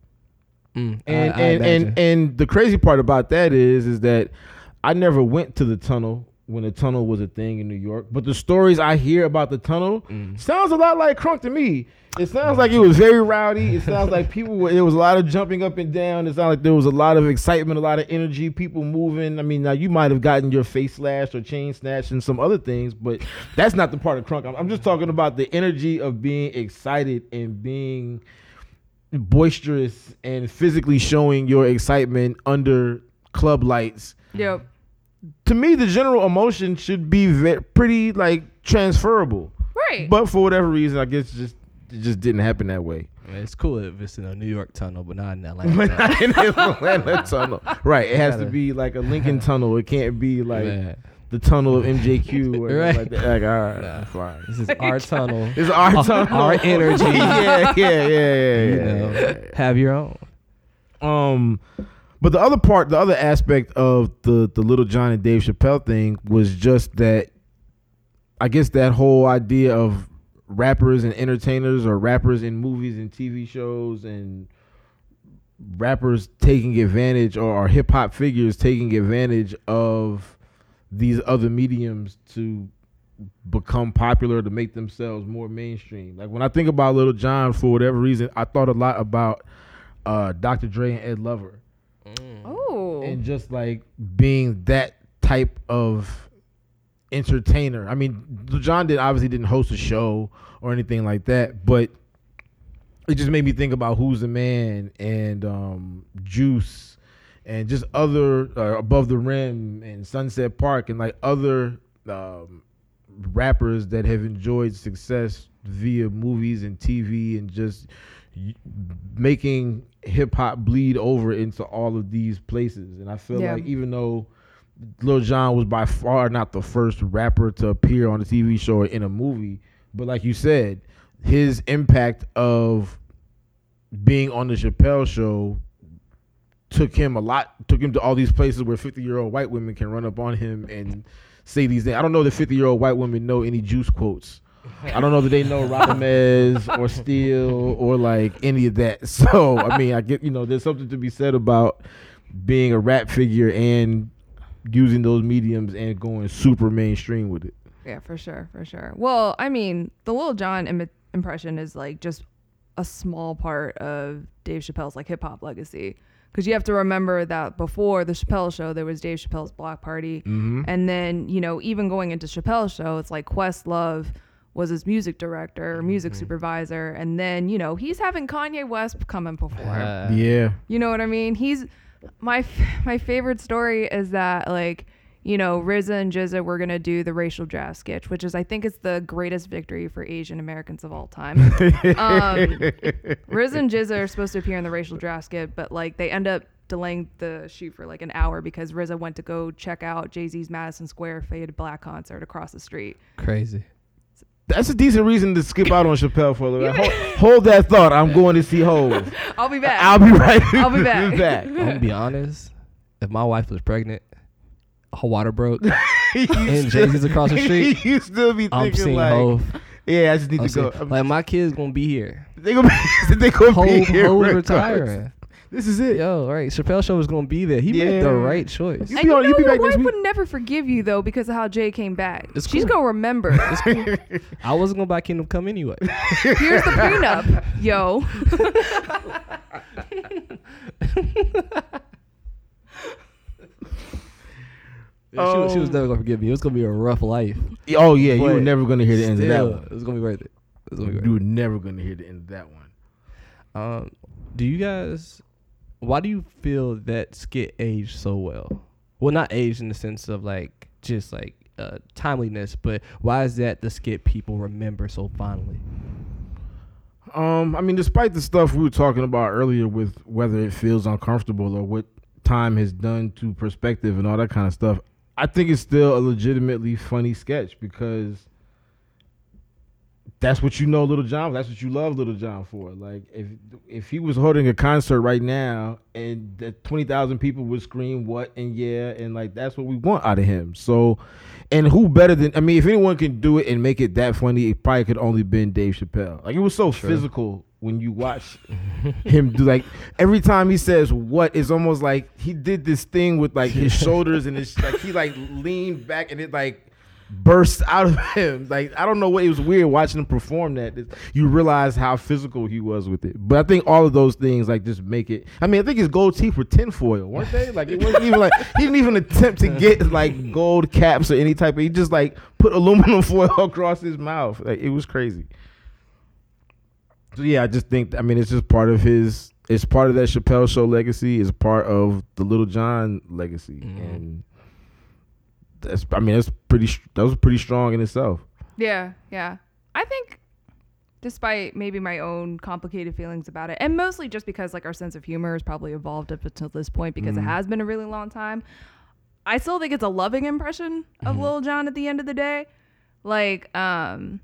Speaker 1: Mm, I-
Speaker 2: And
Speaker 1: I
Speaker 2: and,
Speaker 1: imagine.
Speaker 2: and and the crazy part about that is is that I never went to the tunnel when the tunnel was a thing in New York. But the stories I hear about the tunnel
Speaker 1: Mm.
Speaker 2: sounds a lot like Crunk to me. It sounds like it was very rowdy. It sounds like people were there was a lot of jumping up and down. It sounded like there was a lot of excitement, a lot of energy, people moving. I mean, now you might have gotten your face slashed or chain snatched and some other things, but that's not the part of Crunk. I'm, I'm just talking about the energy of being excited and being boisterous and physically showing your excitement under club lights.
Speaker 3: Yep.
Speaker 2: To me, the general emotion should be ve- pretty like transferable.
Speaker 3: Right.
Speaker 2: But for whatever reason, I guess just it just didn't happen that way.
Speaker 1: I mean, it's cool if it's in a New York tunnel, but not in Atlanta.
Speaker 2: But
Speaker 1: tunnel.
Speaker 2: not in the Atlanta tunnel, right? It has to be like a Lincoln tunnel. It can't be like
Speaker 1: Man,
Speaker 2: the tunnel of MJQ or
Speaker 1: Right.
Speaker 2: like that. Like, all right,
Speaker 1: Nah.
Speaker 2: fine.
Speaker 1: this is our tunnel.
Speaker 2: This is our tunnel.
Speaker 1: our energy.
Speaker 2: yeah, yeah, yeah, yeah,
Speaker 1: you
Speaker 2: yeah,
Speaker 1: know,
Speaker 2: yeah.
Speaker 1: have your own.
Speaker 2: Um, but the other part, the other aspect of the the Little John and Dave Chappelle thing was just that. I guess that whole idea of rappers and entertainers, or rappers in movies and TV shows, and rappers taking advantage, or, or hip hop figures taking advantage of these other mediums to become popular to make themselves more mainstream. Like when I think about Little John, for whatever reason, I thought a lot about uh, Dr. Dre and Ed Lover. And just like being that type of entertainer. I mean, Jon did obviously didn't host a show or anything like that, but it just made me think about Who's the Man and um, Juice and just other uh, Above the Rim and Sunset Park and like other um, rappers that have enjoyed success via movies and TV and just making hip hop bleed over into all of these places. And I feel
Speaker 3: Yeah.
Speaker 2: like even though Lil Jon was by far not the first rapper to appear on a TV show or in a movie, but like you said, his impact of being on the Chappelle show took him a lot took him to all these places where 50 year old white women can run up on him and say these things. I don't know that 50 year old white women know any juice quotes. I don't know that they know Radamez or Steele or like any of that. So I mean, I get you know, there's something to be said about being a rap figure and using those mediums and going super mainstream with it.
Speaker 3: Yeah, for sure, for sure. Well, I mean, the Lil Jon Im- impression is like just a small part of Dave Chappelle's like hip hop legacy. Because you have to remember that before the Chappelle show, there was Dave Chappelle's Block Party,
Speaker 2: Mm-hmm.
Speaker 3: and then you know even going into Chappelle's show, it's like Questlove was his music director, music
Speaker 2: Mm-hmm.
Speaker 3: supervisor, and then you know he's having Kanye West come and perform.
Speaker 1: Uh,
Speaker 2: Yeah.
Speaker 3: You know what I mean? He's my f- my favorite story is that like you know RZA and GZA were gonna do the racial draft sketch, which is I think it's the greatest victory for Asian Americans of all time. um, RZA and GZA are supposed to appear in the racial draft skit, but like they end up delaying the shoot for like an hour because RZA went to go check out Jay Z's Madison Square Faded Black concert across the street.
Speaker 1: Crazy.
Speaker 2: That's a decent reason to skip out on Chappelle for a little bit. Hold, hold that thought. I'm going to see Hove.
Speaker 3: I'll be back.
Speaker 2: I'll be right.
Speaker 3: I'll be back.
Speaker 1: I'm gonna be honest. If my wife was pregnant, her water broke, and
Speaker 2: still-
Speaker 1: Jay-Z's across the street,
Speaker 2: you still be
Speaker 1: I'm
Speaker 2: thinking
Speaker 1: seeing
Speaker 2: like,
Speaker 1: Hove.
Speaker 2: yeah, I just need
Speaker 1: I'm
Speaker 2: to go.
Speaker 1: seeing, like my kids gonna be here.
Speaker 2: they gonna be, they gonna be
Speaker 1: Hove,
Speaker 2: here
Speaker 1: Hove
Speaker 2: regardless.
Speaker 1: retiring.
Speaker 2: This is it.
Speaker 1: Yo, all right. Chappelle show was gonna be there. He made the right choice.
Speaker 2: You
Speaker 3: And
Speaker 2: be
Speaker 3: you
Speaker 2: on-
Speaker 3: know
Speaker 2: you be
Speaker 3: your
Speaker 2: back next
Speaker 3: wife
Speaker 2: week?
Speaker 3: would never forgive you though because of how Jay came back.
Speaker 1: It's
Speaker 3: She's
Speaker 1: cool.
Speaker 3: gonna remember.
Speaker 1: I wasn't gonna buy Kingdom Come anyway.
Speaker 3: Here's the prenup, yo.
Speaker 1: Yeah, she, was, she was
Speaker 2: Um,
Speaker 1: never gonna forgive me. It was gonna be a rough life.
Speaker 2: Oh yeah, you were never gonna hear the end of
Speaker 1: Still,
Speaker 2: that
Speaker 1: it
Speaker 2: one.
Speaker 1: was gonna be worth it. It was gonna be worth
Speaker 2: You
Speaker 1: it.
Speaker 2: were never gonna hear the end of that one.
Speaker 1: Um, do you guys? Why do you feel that skit aged so well? Well, not aged in the sense of like just like uh, timeliness, but why is that the skit people remember so fondly?
Speaker 2: Um, I mean, despite the stuff we were talking about earlier with whether it feels uncomfortable or what time has done to perspective and all that kind of stuff, I think it's still a legitimately funny sketch because that's what you know Little John. That's what you love Little John for. Like if if he was holding a concert right now and the twenty thousand people would scream what and yeah and like that's what we want out of him. So, and who better than I mean, if anyone can do it and make it that funny, it probably could only been Dave Chappelle. Like it was so physical when you watch him do like every time he says what it's almost like he did this thing with like his shoulders and it's like he like leaned back and it like burst out of him. Like I don't know what it was weird watching him perform that. You realize how physical he was with it. But I think all of those things like just make it. I mean, I think his gold teeth were tinfoil, weren't they? Like it wasn't even like he didn't even attempt to get like gold caps or any type of. He just like put aluminum foil across his mouth. Like it was crazy. So yeah, I just think. I mean, it's just part of his. It's part of that Chappelle Show legacy. It's part of the Little John legacy,
Speaker 1: Mhm.
Speaker 2: and that's. I mean, that's pretty. That was pretty strong in itself.
Speaker 3: Yeah, yeah. I think despite maybe my own complicated feelings about it, and mostly just because like our sense of humor has probably evolved up until this point because it
Speaker 2: Mhm.
Speaker 3: has been a really long time. I still think it's a loving impression of Lil Jon at the end of the day. Like, um,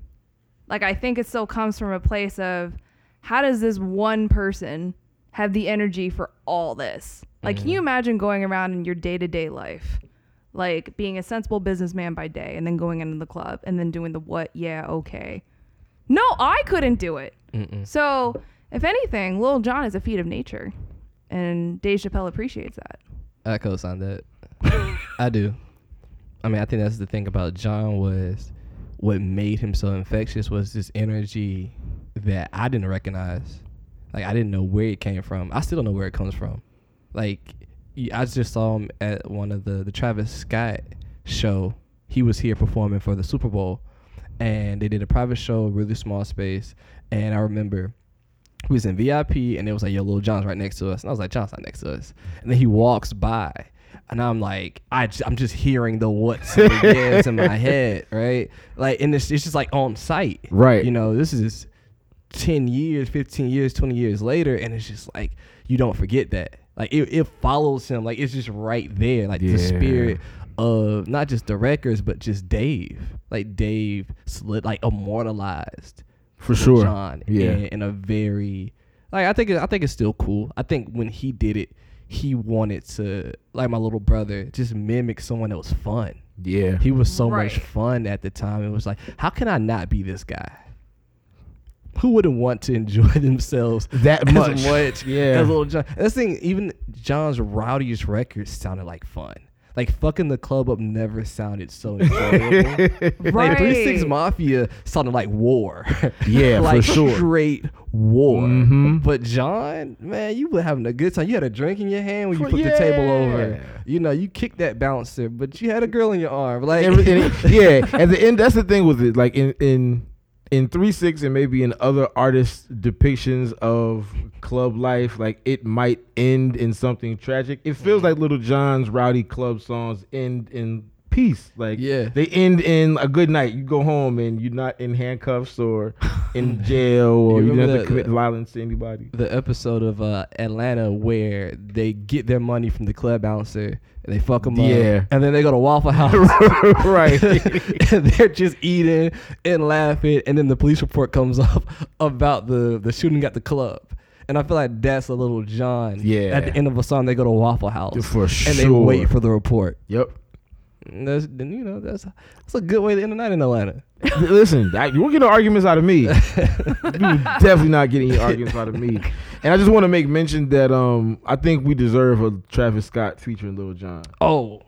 Speaker 3: like I think it still comes from a place of how does this one person have the energy for all this? Like, can you imagine going around in your day to day life, like being a sensible businessman by day and then going into the club and then doing the what, yeah, okay. No, I couldn't do it.
Speaker 1: Mm-mm.
Speaker 3: So, if anything, Lil Jon is a feat of nature. And Dave Chappelle appreciates that.
Speaker 1: I co-sign that. I do. I mean, I think that's the thing about Jon was what made him so infectious was this energy that I didn't recognize. Like I didn't know where it came from. I still don't know where it comes from. Like I just saw him at one of the the Travis Scott show. He was here performing for the Super Bowl, and they did a private show, really small space. And I remember we was in VIP, and it was like, "Yo, Lil Jon's right next to us," and I was like, "Jon's not next to us." And then he walks by, and I'm like, I j- I'm just hearing the what's and the yes in my head, right? Like, and it's, it's just like on site,
Speaker 2: Right.
Speaker 1: You know, this is ten years, fifteen years, twenty years later, and it's just like you don't forget that. Like it, it follows him, like it's just right there, like the spirit of not just the records, but just Dave. Like Dave slid, like immortalized
Speaker 2: For sure.
Speaker 1: Jon.
Speaker 2: Yeah.
Speaker 1: in, in a very like I think I think it's still cool. I think when he did it, he wanted to like my little brother just mimic someone that was fun.
Speaker 2: Yeah.
Speaker 1: He was so much fun at the time. It was like, how can I not be this guy? Who wouldn't want to enjoy themselves
Speaker 2: That
Speaker 1: as
Speaker 2: much.
Speaker 1: much
Speaker 2: Yeah.
Speaker 1: as Little John? And This thing, even Jon's rowdiest records sounded like fun. Like fucking the club up never sounded so enjoyable. Like Three Six Mafia sounded like war.
Speaker 2: Yeah, for
Speaker 1: like
Speaker 2: sure.
Speaker 1: Straight war.
Speaker 2: Mhm.
Speaker 1: But Jon, man, you were having a good time. You had a drink in your hand when you
Speaker 2: For-
Speaker 1: put the table over. You know, you kicked that bouncer, but you had a girl in your arm. Like
Speaker 2: Every- and yeah, at the end, that's the thing with it. Like in in in three six and maybe in other artists' depictions of club life, like it might end in something tragic. It feels
Speaker 1: Mm.
Speaker 2: like Little John's rowdy club songs end in peace. Like
Speaker 1: Yeah.
Speaker 2: they end in a good night. You go home and you're not in handcuffs or in jail or
Speaker 1: You
Speaker 2: you, don't have to commit
Speaker 1: that-
Speaker 2: violence to anybody.
Speaker 1: the episode of uh, Atlanta where they get their money from the club bouncer and they fuck them
Speaker 2: Yeah.
Speaker 1: up, and then they go to Waffle House,
Speaker 2: right.
Speaker 1: and they're just eating and laughing, and then the police report comes up about the the shooting at the club. And I feel like that's a little John.
Speaker 2: Yeah.
Speaker 1: At the end of a song, they go to Waffle House
Speaker 2: For sure.
Speaker 1: and they wait for the report.
Speaker 2: Yep.
Speaker 1: That's then you know that's that's a good way to end the night in Atlanta.
Speaker 2: Listen, I, you won't get no arguments out of me. you definitely not getting any arguments out of me. And I just want to make mention that um I think we deserve a Travis Scott featuring Lil Jon.
Speaker 1: Oh,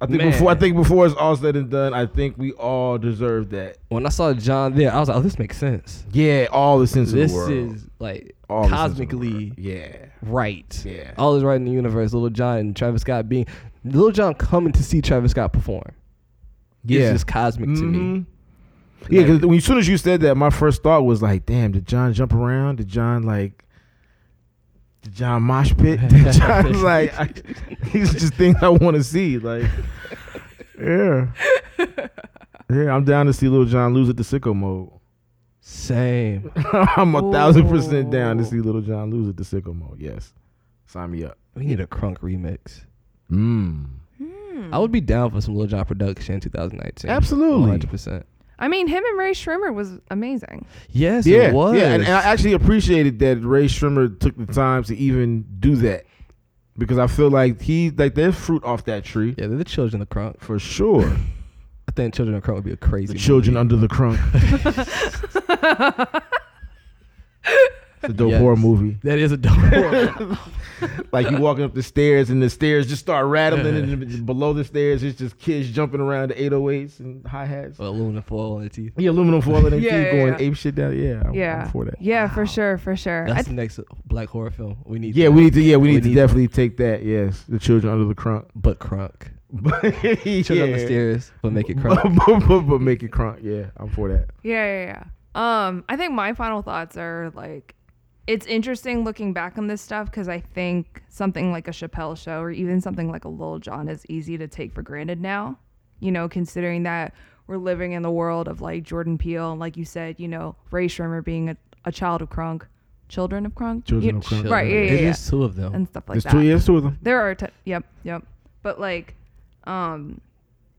Speaker 2: I think
Speaker 1: Man.
Speaker 2: before I think before it's all said and done, I think we all deserve that.
Speaker 1: when I saw Jon there, I was like, oh, this makes sense.
Speaker 2: Yeah, all the sense
Speaker 1: This
Speaker 2: of the world.
Speaker 1: This is like
Speaker 2: all the sense of the
Speaker 1: cosmically.
Speaker 2: Yeah.
Speaker 1: right.
Speaker 2: Yeah.
Speaker 1: All is right in the universe. Little John and Travis Scott being Little John coming to see Travis Scott perform.
Speaker 2: Yeah.
Speaker 1: It's just cosmic to me.
Speaker 2: Mhm. Yeah, because when as soon as you said that, my first thought was like, "Damn, did Jon jump around? Did Jon like, did Jon mosh pit? Did Jon like? I, these are just things I want to see. Like, yeah, yeah, I'm down to see Little John lose it the sicko mode.
Speaker 1: Same.
Speaker 2: I'm a thousand percent down to see Little John lose at the sicko mode. Yes, sign me up.
Speaker 1: We need a crunk remix.
Speaker 2: Mm.
Speaker 3: Hmm.
Speaker 1: I would be down for some Lil Jon production in 2019.
Speaker 2: Absolutely.
Speaker 1: 100%.
Speaker 3: I mean, him and Rae Sremmurd was amazing.
Speaker 1: Yes,
Speaker 2: Yeah,
Speaker 1: it was.
Speaker 2: yeah, and, and I actually appreciated that Rae Sremmurd took the time to even do that because I feel like he like there's fruit off that tree
Speaker 1: yeah, they're the children of the crunk.
Speaker 2: for sure.
Speaker 1: I think Children of the Crunk would be a crazy
Speaker 2: the children
Speaker 1: movie.
Speaker 2: under the crunk. it's a dope
Speaker 1: Yes.
Speaker 2: horror movie.
Speaker 1: That is a dope.
Speaker 2: Like you walking up the stairs and the stairs just start rattling, and below the stairs it's just kids jumping around the 808s and hi hats.
Speaker 1: With aluminum foil on their teeth.
Speaker 2: Yeah, aluminum foil and
Speaker 3: Yeah,
Speaker 2: kids
Speaker 3: yeah,
Speaker 2: going
Speaker 3: yeah.
Speaker 2: ape shit down. Yeah, I'm,
Speaker 3: yeah.
Speaker 2: I'm for that.
Speaker 3: Yeah, for sure, for sure. I
Speaker 1: That's the next black horror film. We need.
Speaker 2: Yeah,
Speaker 1: that.
Speaker 2: we need to. Yeah, we
Speaker 1: We
Speaker 2: need to
Speaker 1: need
Speaker 2: definitely take that. Yes, the children under the crunk.
Speaker 1: But crunk.
Speaker 2: But
Speaker 1: Children on the
Speaker 2: yeah.
Speaker 1: stairs, but make it crunk.
Speaker 2: but, but, but make it crunk. Yeah, I'm for that.
Speaker 3: Yeah, yeah, yeah. Um, I think my final thoughts are like, it's interesting looking back on this stuff because I think something like a Chappelle show or even something like a Lil Jon is easy to take for granted now. You know, considering that we're living in the world of like Jordan Peele and like you said, you know, Rae Sremmurd being a, a child of crunk, children of crunk,
Speaker 2: Children
Speaker 3: You-
Speaker 2: of crunk.
Speaker 3: right? Yeah, yeah,
Speaker 1: It
Speaker 3: yeah.
Speaker 1: is two of them.
Speaker 3: and stuff like
Speaker 2: There's
Speaker 3: that.
Speaker 2: two. Yeah, there's two of them.
Speaker 3: There are, t- yep, yep. But like, um,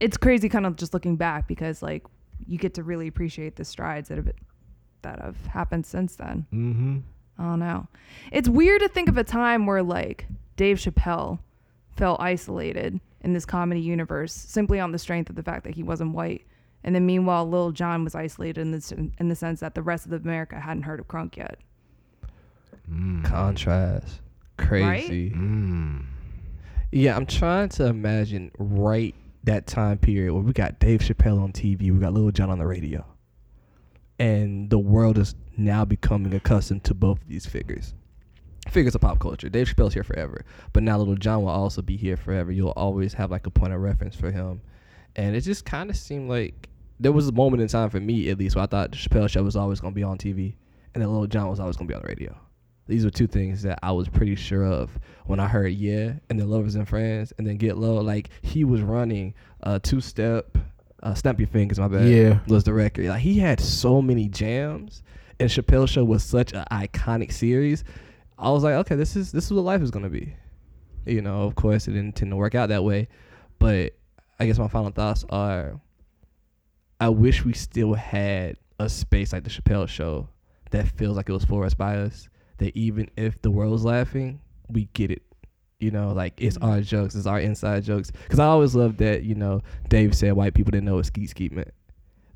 Speaker 3: it's crazy kind of just looking back because like you get to really appreciate the strides that have that have happened since then.
Speaker 2: Mm-hmm.
Speaker 3: I don't know. It's weird to think of a time where like Dave Chappelle felt isolated in this comedy universe simply on the strength of the fact that he wasn't white. And then meanwhile, Lil Jon was isolated in the, in the sense that the rest of America hadn't heard of crunk yet.
Speaker 1: Contrast. Crazy.
Speaker 2: Mm.
Speaker 1: Yeah, I'm trying to imagine right that time period where we got Dave Chappelle on TV, we got Lil Jon on the radio, and the world is now becoming accustomed to both of these figures. Figures of pop culture. Dave Chappelle's here forever, but now Lil Jon will also be here forever. You'll always have like a point of reference for him, and it just kind of seemed like there was a moment in time for me at least where I thought the Chappelle show was always going to be on TV, and then Lil Jon was always going to be on the radio. These were two things that I was pretty sure of when I heard Yeah and then Lovers and Friends and then Get Low. Like he was running uh, two step, uh, Snap Your Fingers, my bad.
Speaker 2: Yeah.
Speaker 1: Was the record. Like he had so many jams and Chappelle Show was such an iconic series. I was like, okay, this is this is what life is gonna be. You know, of course it didn't tend to work out that way. But I guess my final thoughts are I wish we still had a space like the Chappelle show that feels like it was for us by us. That even if the world's laughing, we get it. You know, like it's mm-hmm. our jokes, it's our inside jokes. Because I always loved that. You know, Dave said white people didn't know what skeet skeet meant.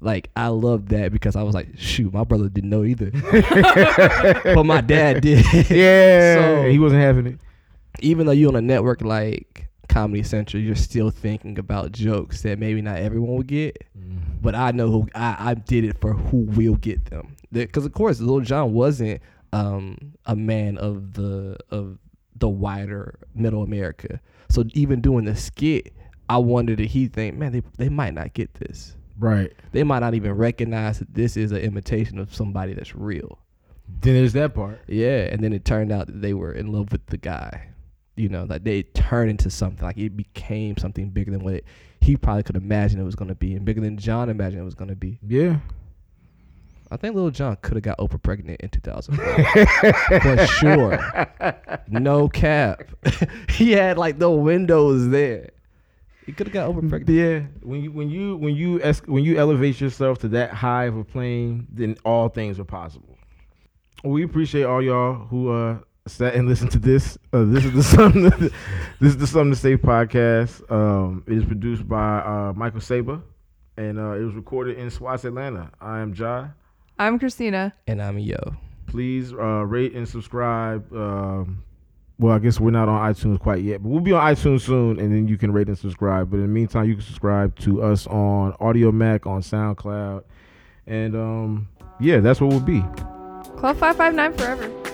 Speaker 1: Like I love that because I was like, shoot, my brother didn't know either, but my dad did.
Speaker 2: Yeah,
Speaker 1: So-
Speaker 2: he wasn't having it.
Speaker 1: even though you're on a network like Comedy Central, you're still thinking about jokes that maybe not everyone will get. But I know who I, I did it for who will get them. Because of course, Little John wasn't um, a man of the of the wider middle America. So even doing the skit, I wondered did he think, man, they they might not get this.
Speaker 2: Right.
Speaker 1: They might not even recognize that this is an imitation of somebody that's real.
Speaker 2: Then there's that part.
Speaker 1: Yeah, and then it turned out that they were in love with the guy. You know, like they turned into something. Like it became something bigger than what it, he probably could imagine it was going to be, and bigger than Jon imagined it was going to be.
Speaker 2: Yeah.
Speaker 1: I think Little John could have got Oprah pregnant in 2004 for sure. No cap. he had like the windows there. He could have got Oprah pregnant.
Speaker 2: Yeah. When you when you when you es- when you elevate yourself to that high of a plane, then all things are possible. We appreciate all y'all who uh sat and listened to this. Uh, this is the something this is the something to say podcast. Um, it is produced by uh, Michael Saber, and uh, it was recorded in Swats, Atlanta. I am Jai.
Speaker 3: I'm Christina.
Speaker 1: And I'm yo.
Speaker 2: please uh, rate and subscribe. Um, well, I guess we're not on iTunes quite yet, but we'll be on iTunes soon, and then you can rate and subscribe. But in the meantime, you can subscribe to us on Audiomack, on SoundCloud, and um, yeah, that's what we'll be.
Speaker 3: Club 559 forever.